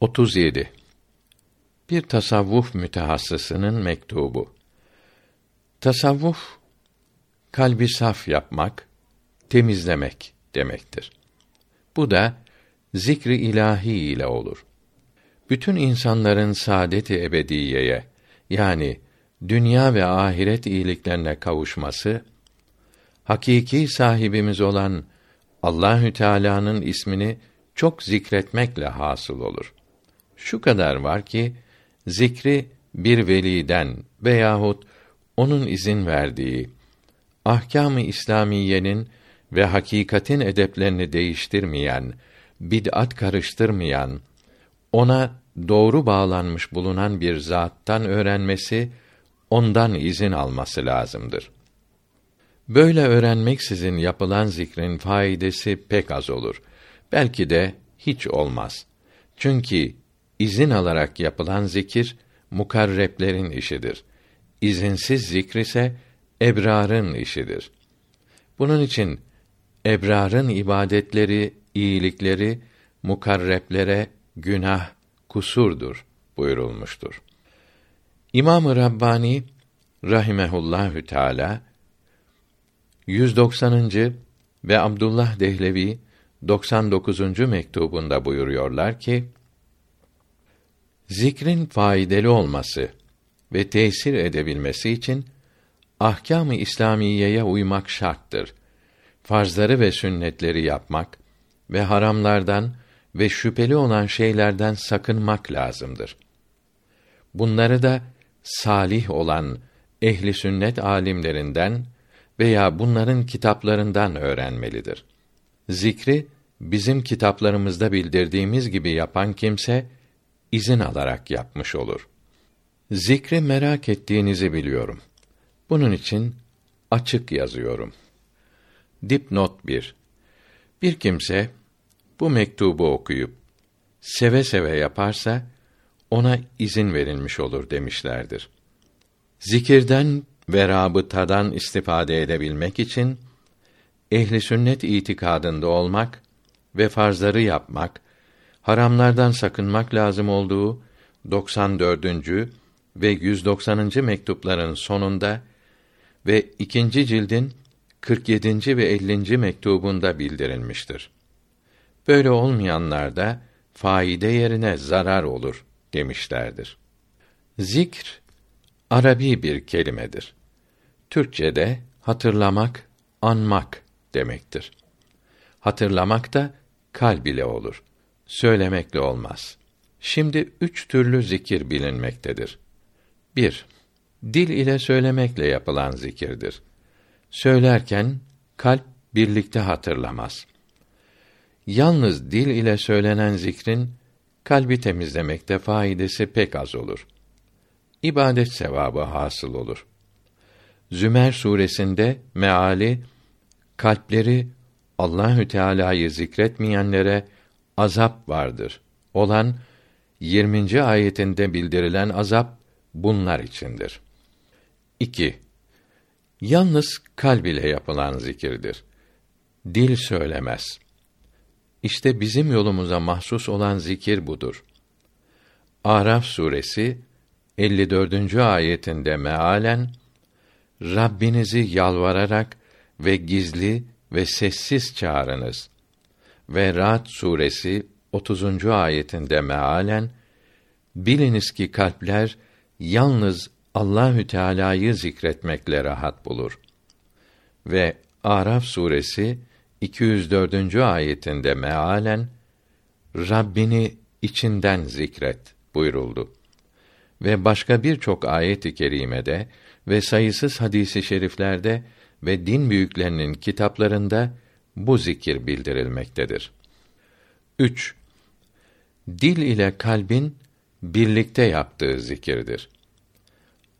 37 Bir tasavvuf mütehassısının mektubu. Tasavvuf kalbi saf yapmak, temizlemek demektir. Bu da zikri ilahi ile olur. Bütün insanların saadet-i ebediyeye yani dünya ve ahiret iyiliklerine kavuşması hakiki sahibimiz olan Allahü Teala'nın ismini çok zikretmekle hasıl olur. Şu kadar var ki zikri bir veliden veyahut onun izin verdiği ahkâm-ı İslamiyenin ve hakikatin edeplerini değiştirmeyen, bid'at karıştırmayan, ona doğru bağlanmış bulunan bir zattan öğrenmesi, ondan izin alması lazımdır. Böyle öğrenmeksizin yapılan zikrin faidesi pek az olur. Belki de hiç olmaz. Çünkü izin alarak yapılan zikir mukarreplerin işidir. İzinsiz zikr ise ebrarın işidir. Bunun için ebrarın ibadetleri, iyilikleri mukarreplere günah, kusurdur buyurulmuştur. İmam-ı Rabbani rahimehullahü teala 190. ve Abdullah Dehlevi 99. mektubunda buyuruyorlar ki Zikrin faydalı olması ve tesir edebilmesi için ahkâm-ı İslamiyeye uymak şarttır. Farzları ve sünnetleri yapmak ve haramlardan ve şüpheli olan şeylerden sakınmak lazımdır. Bunları da salih olan ehli sünnet alimlerinden veya bunların kitaplarından öğrenmelidir. Zikri bizim kitaplarımızda bildirdiğimiz gibi yapan kimse izin alarak yapmış olur. Zikri merak ettiğinizi biliyorum. Bunun için açık yazıyorum. Dipnot 1. Bir kimse bu mektubu okuyup seve seve yaparsa ona izin verilmiş olur demişlerdir. Zikirden ve rabıtadan istifade edebilmek için ehli sünnet itikadında olmak ve farzları yapmak, haramlardan sakınmak lazım olduğu 94. ve 190. mektupların sonunda ve ikinci cildin 47. ve 50. mektubunda bildirilmiştir. Böyle olmayanlarda faide yerine zarar olur demişlerdir. Zikr Arabi bir kelimedir. Türkçede hatırlamak, anmak demektir. Hatırlamak da kalb ile olur. Söylemekle olmaz. Şimdi üç türlü zikir bilinmektedir. 1. Dil ile söylemekle yapılan zikirdir. Söylerken kalp birlikte hatırlamaz. Yalnız dil ile söylenen zikrin kalbi temizlemekte faidesi pek az olur. İbadet sevabı hasıl olur. Zümer suresinde meali kalpleri Allahü Teala'yı zikretmeyenlere azap vardır. Olan 20. ayetinde bildirilen azap bunlar içindir. 2. Yalnız kalb ile yapılan zikirdir. Dil söylemez. İşte bizim yolumuza mahsus olan zikir budur. Araf suresi 54. ayetinde mealen Rabbinizi yalvararak ve gizli ve sessiz çağırınız. Ve Ra'd suresi 30. ayetinde mealen biliniz ki kalpler yalnız Allahü Teala'yı zikretmekle rahat bulur. Ve Araf suresi 204. ayetinde mealen Rabbini içinden zikret buyuruldu. Ve başka birçok ayet-i kerimede ve sayısız hadisi şeriflerde ve din büyüklerinin kitaplarında bu zikir bildirilmektedir. 3. Dil ile kalbin birlikte yaptığı zikirdir.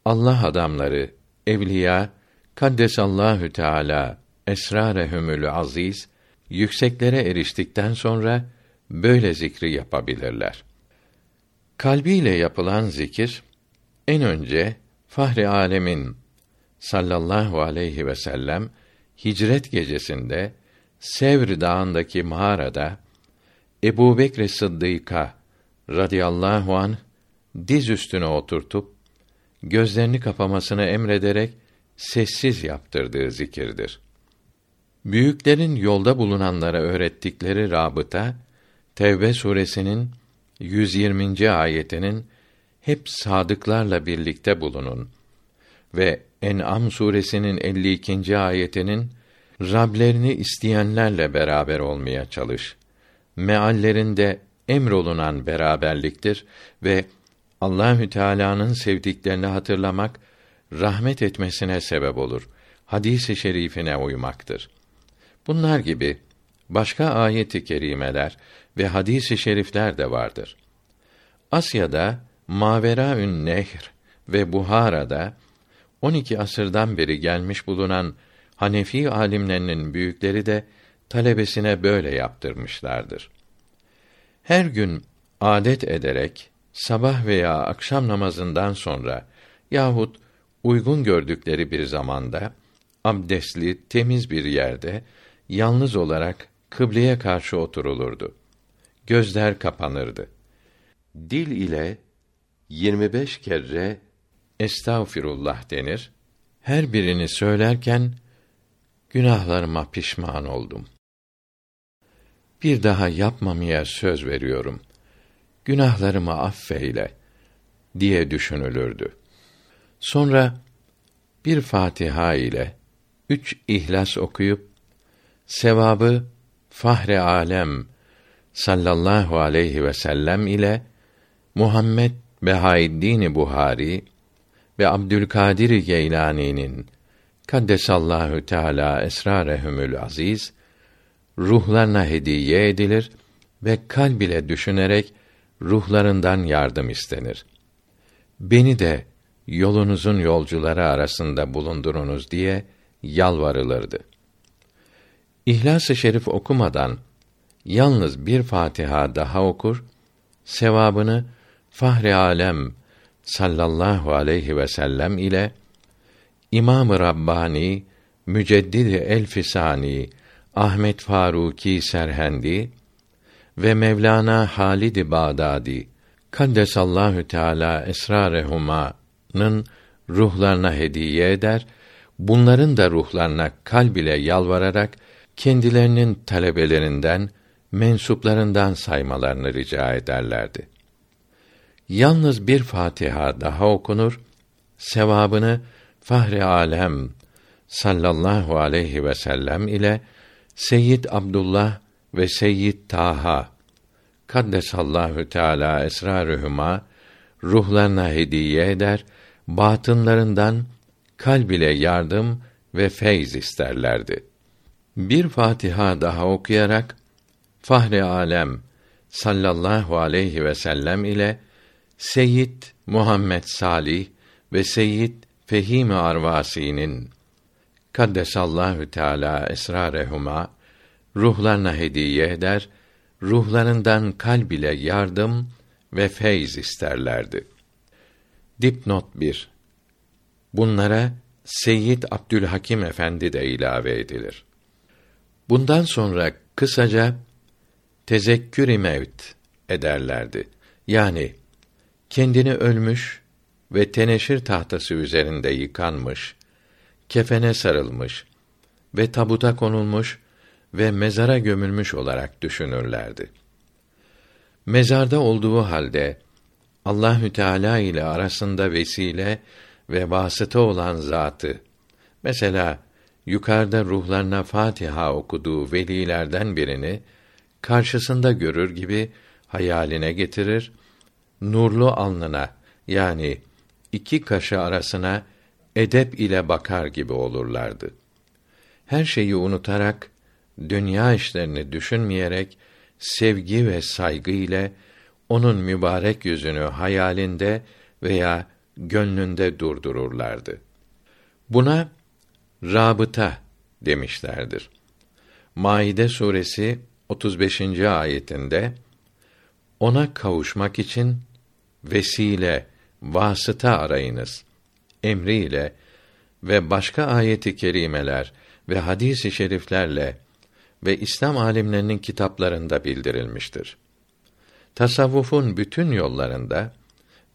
Allah adamları, evliya, kaddesallahu teala esrarehumül aziz yükseklere eriştikten sonra böyle zikri yapabilirler. Kalbiyle yapılan zikir en önce Fahri Alemin sallallahu aleyhi ve sellem hicret gecesinde Sevr dağındaki mağarada Ebu Bekr Sıddık'a radıyallahu an diz üstüne oturtup gözlerini kapamasını emrederek sessiz yaptırdığı zikirdir. Büyüklerin yolda bulunanlara öğrettikleri rabıta Tevbe suresinin 120. ayetinin hep sadıklarla birlikte bulunun ve En'am suresinin 52. ayetinin Rablerini isteyenlerle beraber olmaya çalış. Meallerinde emrolunan beraberliktir ve Allahü Teala'nın sevdiklerini hatırlamak rahmet etmesine sebep olur. Hadisi şerifine uymaktır. Bunlar gibi başka ayet-i kerimeler ve hadisi şerifler de vardır. Asya'da Maveraün Nehr ve Buhara'da 12 asırdan beri gelmiş bulunan Hanefi alimlerinin büyükleri de talebesine böyle yaptırmışlardır. Her gün adet ederek sabah veya akşam namazından sonra yahut uygun gördükleri bir zamanda abdestli, temiz bir yerde yalnız olarak kıbleye karşı oturulurdu. Gözler kapanırdı. Dil ile 25 kere estağfirullah denir. Her birini söylerken günahlarıma pişman oldum. Bir daha yapmamaya söz veriyorum. Günahlarımı affeyle diye düşünülürdü. Sonra bir Fatiha ile üç İhlas okuyup sevabı Fahre Alem sallallahu aleyhi ve sellem ile Muhammed Behaeddin Buhari ve Abdülkadir Geylani'nin Kaddesallahu Teala esrarehumül aziz ruhlarına hediye edilir ve kalb ile düşünerek ruhlarından yardım istenir. Beni de yolunuzun yolcuları arasında bulundurunuz diye yalvarılırdı. İhlas-ı Şerif okumadan yalnız bir Fatiha daha okur, sevabını Fahri Alem sallallahu aleyhi ve sellem ile İmam-ı Rabbani Müceddidi Elfisani Ahmet Faruki Serhendi ve Mevlana Halid-i Bağdadi Kaddesallahu Teala esrarehuma'nın ruhlarına hediye eder, bunların da ruhlarına kalb ile yalvararak kendilerinin talebelerinden, mensuplarından saymalarını rica ederlerdi. Yalnız bir Fatiha daha okunur, sevabını Fahri Alem sallallahu aleyhi ve sellem ile Seyyid Abdullah ve Seyyid Taha kaddesallahu teala esrarühuma ruhlarına hediye eder, batınlarından kalb ile yardım ve feyz isterlerdi. Bir Fatiha daha okuyarak Fahri Alem sallallahu aleyhi ve sellem ile Seyyid Muhammed Salih ve Seyyid Fehim Arvasi'nin kaddesallahu teala esrarehuma ruhlarına hediye eder, ruhlarından kalb ile yardım ve feyz isterlerdi. Dipnot 1 Bunlara Seyyid Abdülhakim Efendi de ilave edilir. Bundan sonra kısaca tezekkür-i mevt ederlerdi. Yani kendini ölmüş ve teneşir tahtası üzerinde yıkanmış, kefene sarılmış ve tabuta konulmuş ve mezara gömülmüş olarak düşünürlerdi. Mezarda olduğu halde Allahü Teala ile arasında vesile ve vasıta olan zatı mesela yukarıda ruhlarına Fatiha okuduğu velilerden birini karşısında görür gibi hayaline getirir, nurlu alnına yani iki kaşı arasına edep ile bakar gibi olurlardı. Her şeyi unutarak dünya işlerini düşünmeyerek sevgi ve saygı ile onun mübarek yüzünü hayalinde veya gönlünde durdururlardı. Buna rabıta demişlerdir. Maide suresi 35. ayetinde ona kavuşmak için vesile, vasıta arayınız emriyle ve başka ayeti kerimeler ve hadis-i şeriflerle ve İslam alimlerinin kitaplarında bildirilmiştir. Tasavvufun bütün yollarında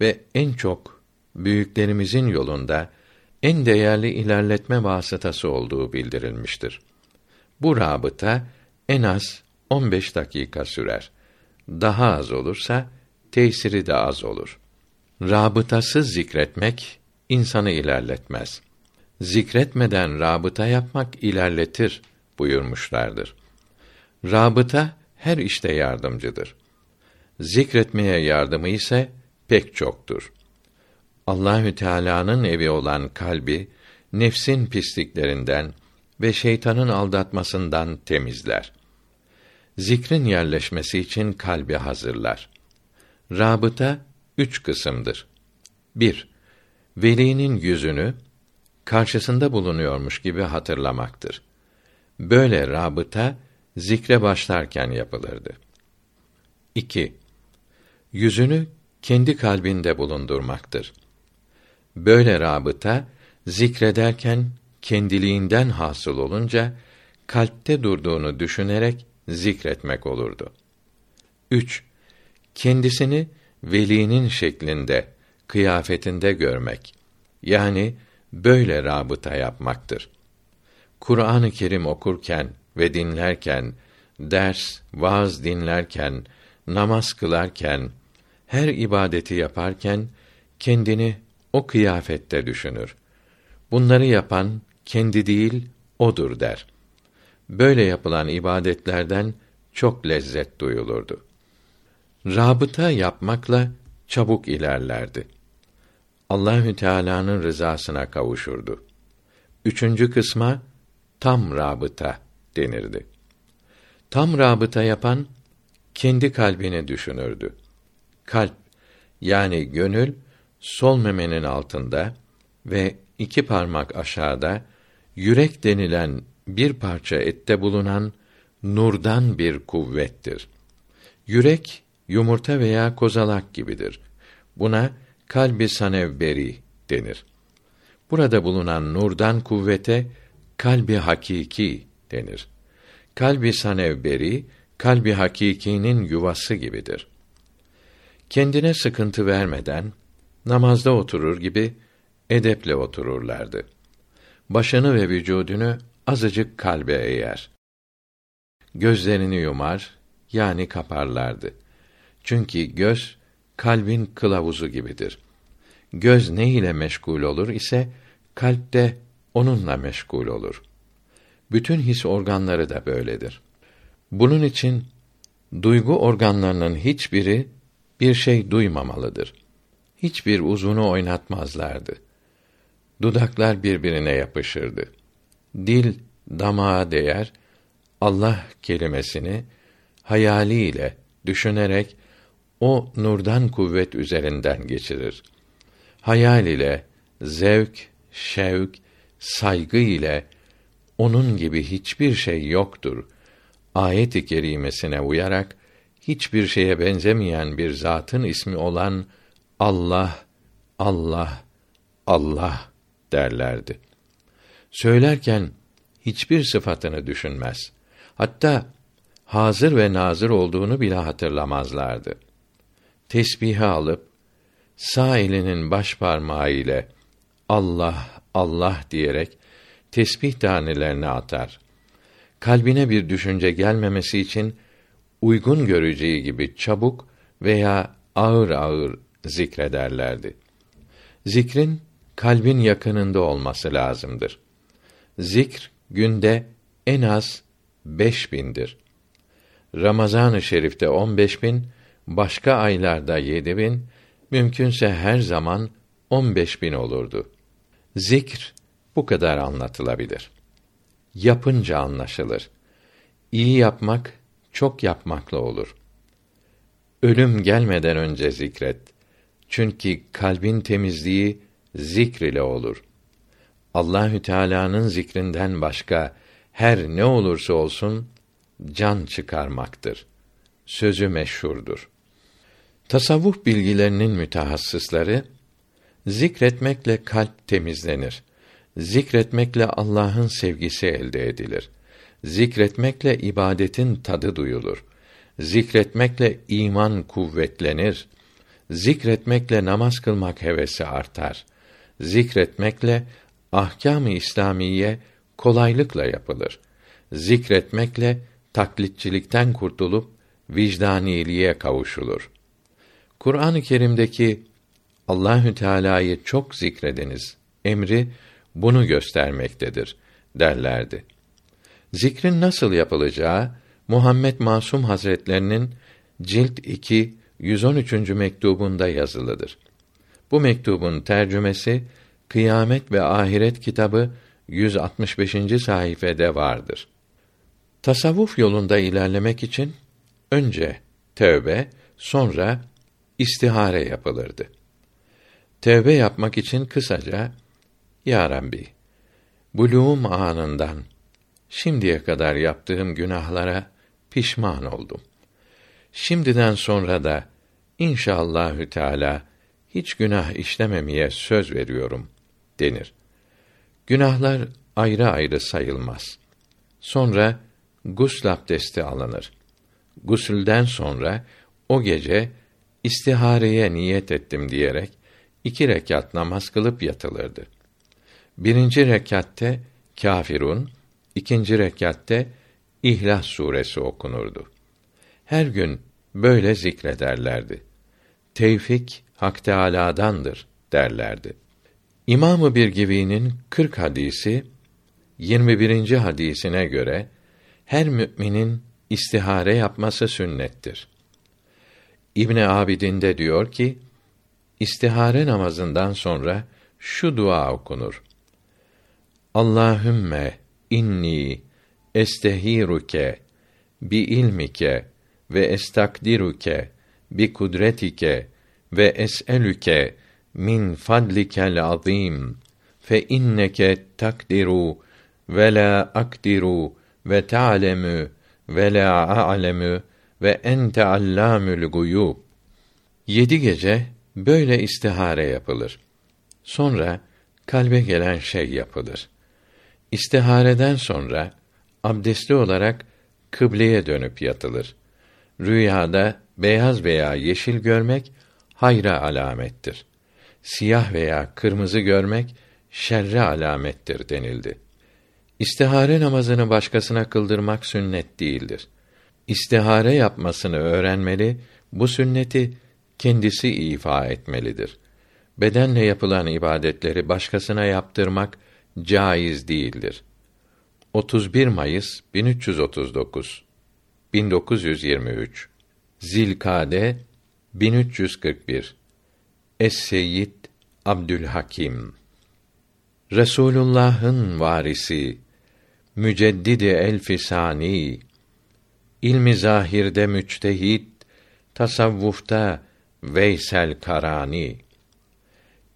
ve en çok büyüklerimizin yolunda en değerli ilerletme vasıtası olduğu bildirilmiştir. Bu rabıta en az 15 dakika sürer. Daha az olursa tesiri de az olur. Rabıtasız zikretmek insanı ilerletmez. Zikretmeden rabıta yapmak ilerletir buyurmuşlardır. Rabıta her işte yardımcıdır. Zikretmeye yardımı ise pek çoktur. Allahü Teala'nın evi olan kalbi nefsin pisliklerinden ve şeytanın aldatmasından temizler. Zikrin yerleşmesi için kalbi hazırlar. Rabıta üç kısımdır. 1. Velinin yüzünü karşısında bulunuyormuş gibi hatırlamaktır. Böyle rabıta zikre başlarken yapılırdı. 2. Yüzünü kendi kalbinde bulundurmaktır. Böyle rabıta zikrederken kendiliğinden hasıl olunca kalpte durduğunu düşünerek zikretmek olurdu. 3. Kendisini velinin şeklinde, kıyafetinde görmek. Yani böyle rabıta yapmaktır. Kur'an-ı Kerim okurken ve dinlerken, ders, vaaz dinlerken, namaz kılarken, her ibadeti yaparken kendini o kıyafette düşünür. Bunları yapan kendi değil odur der. Böyle yapılan ibadetlerden çok lezzet duyulurdu. Rabıta yapmakla çabuk ilerlerdi. Allahü Teala'nın rızasına kavuşurdu. Üçüncü kısma tam rabıta denirdi. Tam rabıta yapan kendi kalbini düşünürdü. Kalp yani gönül sol memenin altında ve iki parmak aşağıda yürek denilen bir parça ette bulunan nurdan bir kuvvettir. Yürek yumurta veya kozalak gibidir. Buna kalbi sanevberi denir. Burada bulunan nurdan kuvvete kalbi hakiki denir. Kalbi sanevberi kalbi hakikinin yuvası gibidir. Kendine sıkıntı vermeden namazda oturur gibi edeple otururlardı. Başını ve vücudunu azıcık kalbe eğer. Gözlerini yumar, yani kaparlardı. Çünkü göz kalbin kılavuzu gibidir. Göz ne ile meşgul olur ise kalp de onunla meşgul olur. Bütün his organları da böyledir. Bunun için duygu organlarının hiçbiri bir şey duymamalıdır. Hiçbir uzunu oynatmazlardı. Dudaklar birbirine yapışırdı. Dil damağa değer, Allah kelimesini hayaliyle düşünerek o nurdan kuvvet üzerinden geçirir. Hayal ile zevk, şevk, saygı ile onun gibi hiçbir şey yoktur. Ayet-i kerimesine uyarak hiçbir şeye benzemeyen bir zatın ismi olan Allah, Allah, Allah derlerdi. Söylerken hiçbir sıfatını düşünmez. Hatta hazır ve nazır olduğunu bile hatırlamazlardı. Tesbihi alıp sağ elinin baş parmağı ile Allah, Allah diyerek tesbih tanelerini atar. Kalbine bir düşünce gelmemesi için uygun göreceği gibi çabuk veya ağır ağır zikrederlerdi. Zikrin kalbin yakınında olması lazımdır. Zikr günde en az beş bindir. Ramazan-ı Şerif'te on beş bin, başka aylarda yedi bin, mümkünse her zaman on beş bin olurdu. Zikr bu kadar anlatılabilir. Yapınca anlaşılır. İyi yapmak çok yapmakla olur. Ölüm gelmeden önce zikret. Çünkü kalbin temizliği zikr ile olur. Allahü Teala'nın zikrinden başka her ne olursa olsun can çıkarmaktır. Sözü meşhurdur. Tasavvuf bilgilerinin mütehassısları zikretmekle kalp temizlenir. Zikretmekle Allah'ın sevgisi elde edilir. Zikretmekle ibadetin tadı duyulur. Zikretmekle iman kuvvetlenir. Zikretmekle namaz kılmak hevesi artar. Zikretmekle ahkâm-ı İslamiye kolaylıkla yapılır. Zikretmekle taklitçilikten kurtulup vicdaniliğe kavuşulur. Kur'an-ı Kerim'deki Allahü Teala'yı çok zikrediniz emri bunu göstermektedir derlerdi. Zikrin nasıl yapılacağı Muhammed Masum Hazretlerinin cilt 2 113. mektubunda yazılıdır. Bu mektubun tercümesi Kıyamet ve Ahiret kitabı 165. sayfede vardır. Tasavvuf yolunda ilerlemek için önce tövbe, sonra istihare yapılırdı. Tövbe yapmak için kısaca Ya Rabbi, buluğum anından şimdiye kadar yaptığım günahlara pişman oldum. Şimdiden sonra da inşallahü teala hiç günah işlememeye söz veriyorum denir. Günahlar ayrı ayrı sayılmaz. Sonra gusl abdesti alınır. Gusülden sonra o gece istihareye niyet ettim diyerek iki rekat namaz kılıp yatılırdı. Birinci rekatte kâfirun, ikinci rekatte İhlas suresi okunurdu. Her gün böyle zikrederlerdi. Tevfik Hak Teâlâ'dandır derlerdi. İmamı bir givinin 40 hadisi 21. hadisine göre her müminin istihare yapması sünnettir. İbn Abidin de diyor ki istihare namazından sonra şu dua okunur. Allahümme inni estehiruke bi ilmike ve estakdiruke bi kudretike ve es'elüke min fadlikel azim fe inneke takdiru ve la akdiru ve ta'lemu ve la a'lemu ve ente allamül guyub. Yedi gece böyle istihare yapılır. Sonra kalbe gelen şey yapılır. İstihareden sonra abdestli olarak kıbleye dönüp yatılır. Rüyada beyaz veya yeşil görmek hayra alamettir. Siyah veya kırmızı görmek şerre alamettir denildi. İstihare namazını başkasına kıldırmak sünnet değildir. İstihare yapmasını öğrenmeli, bu sünneti kendisi ifa etmelidir. Bedenle yapılan ibadetleri başkasına yaptırmak caiz değildir. 31 Mayıs 1339 1923 Zilkade 1341 Es-Seyyid Abdülhakim Resulullah'ın varisi müceddidi elfisani ilmi zahirde müçtehit tasavvufta Veysel Karani.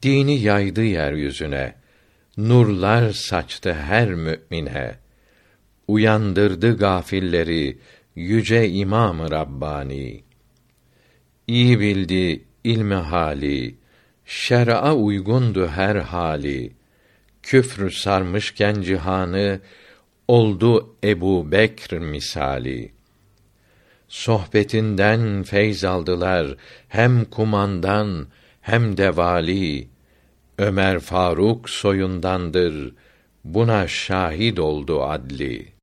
Dini yaydı yeryüzüne nurlar saçtı her mümine. Uyandırdı gafilleri yüce İmam Rabbani. İyi bildi ilmi hali şer'a uygundu her hali. Küfrü sarmışken cihanı oldu Ebu Bekr misali. Sohbetinden feyz aldılar hem kumandan hem de vali. Ömer Faruk soyundandır. Buna şahit oldu adli.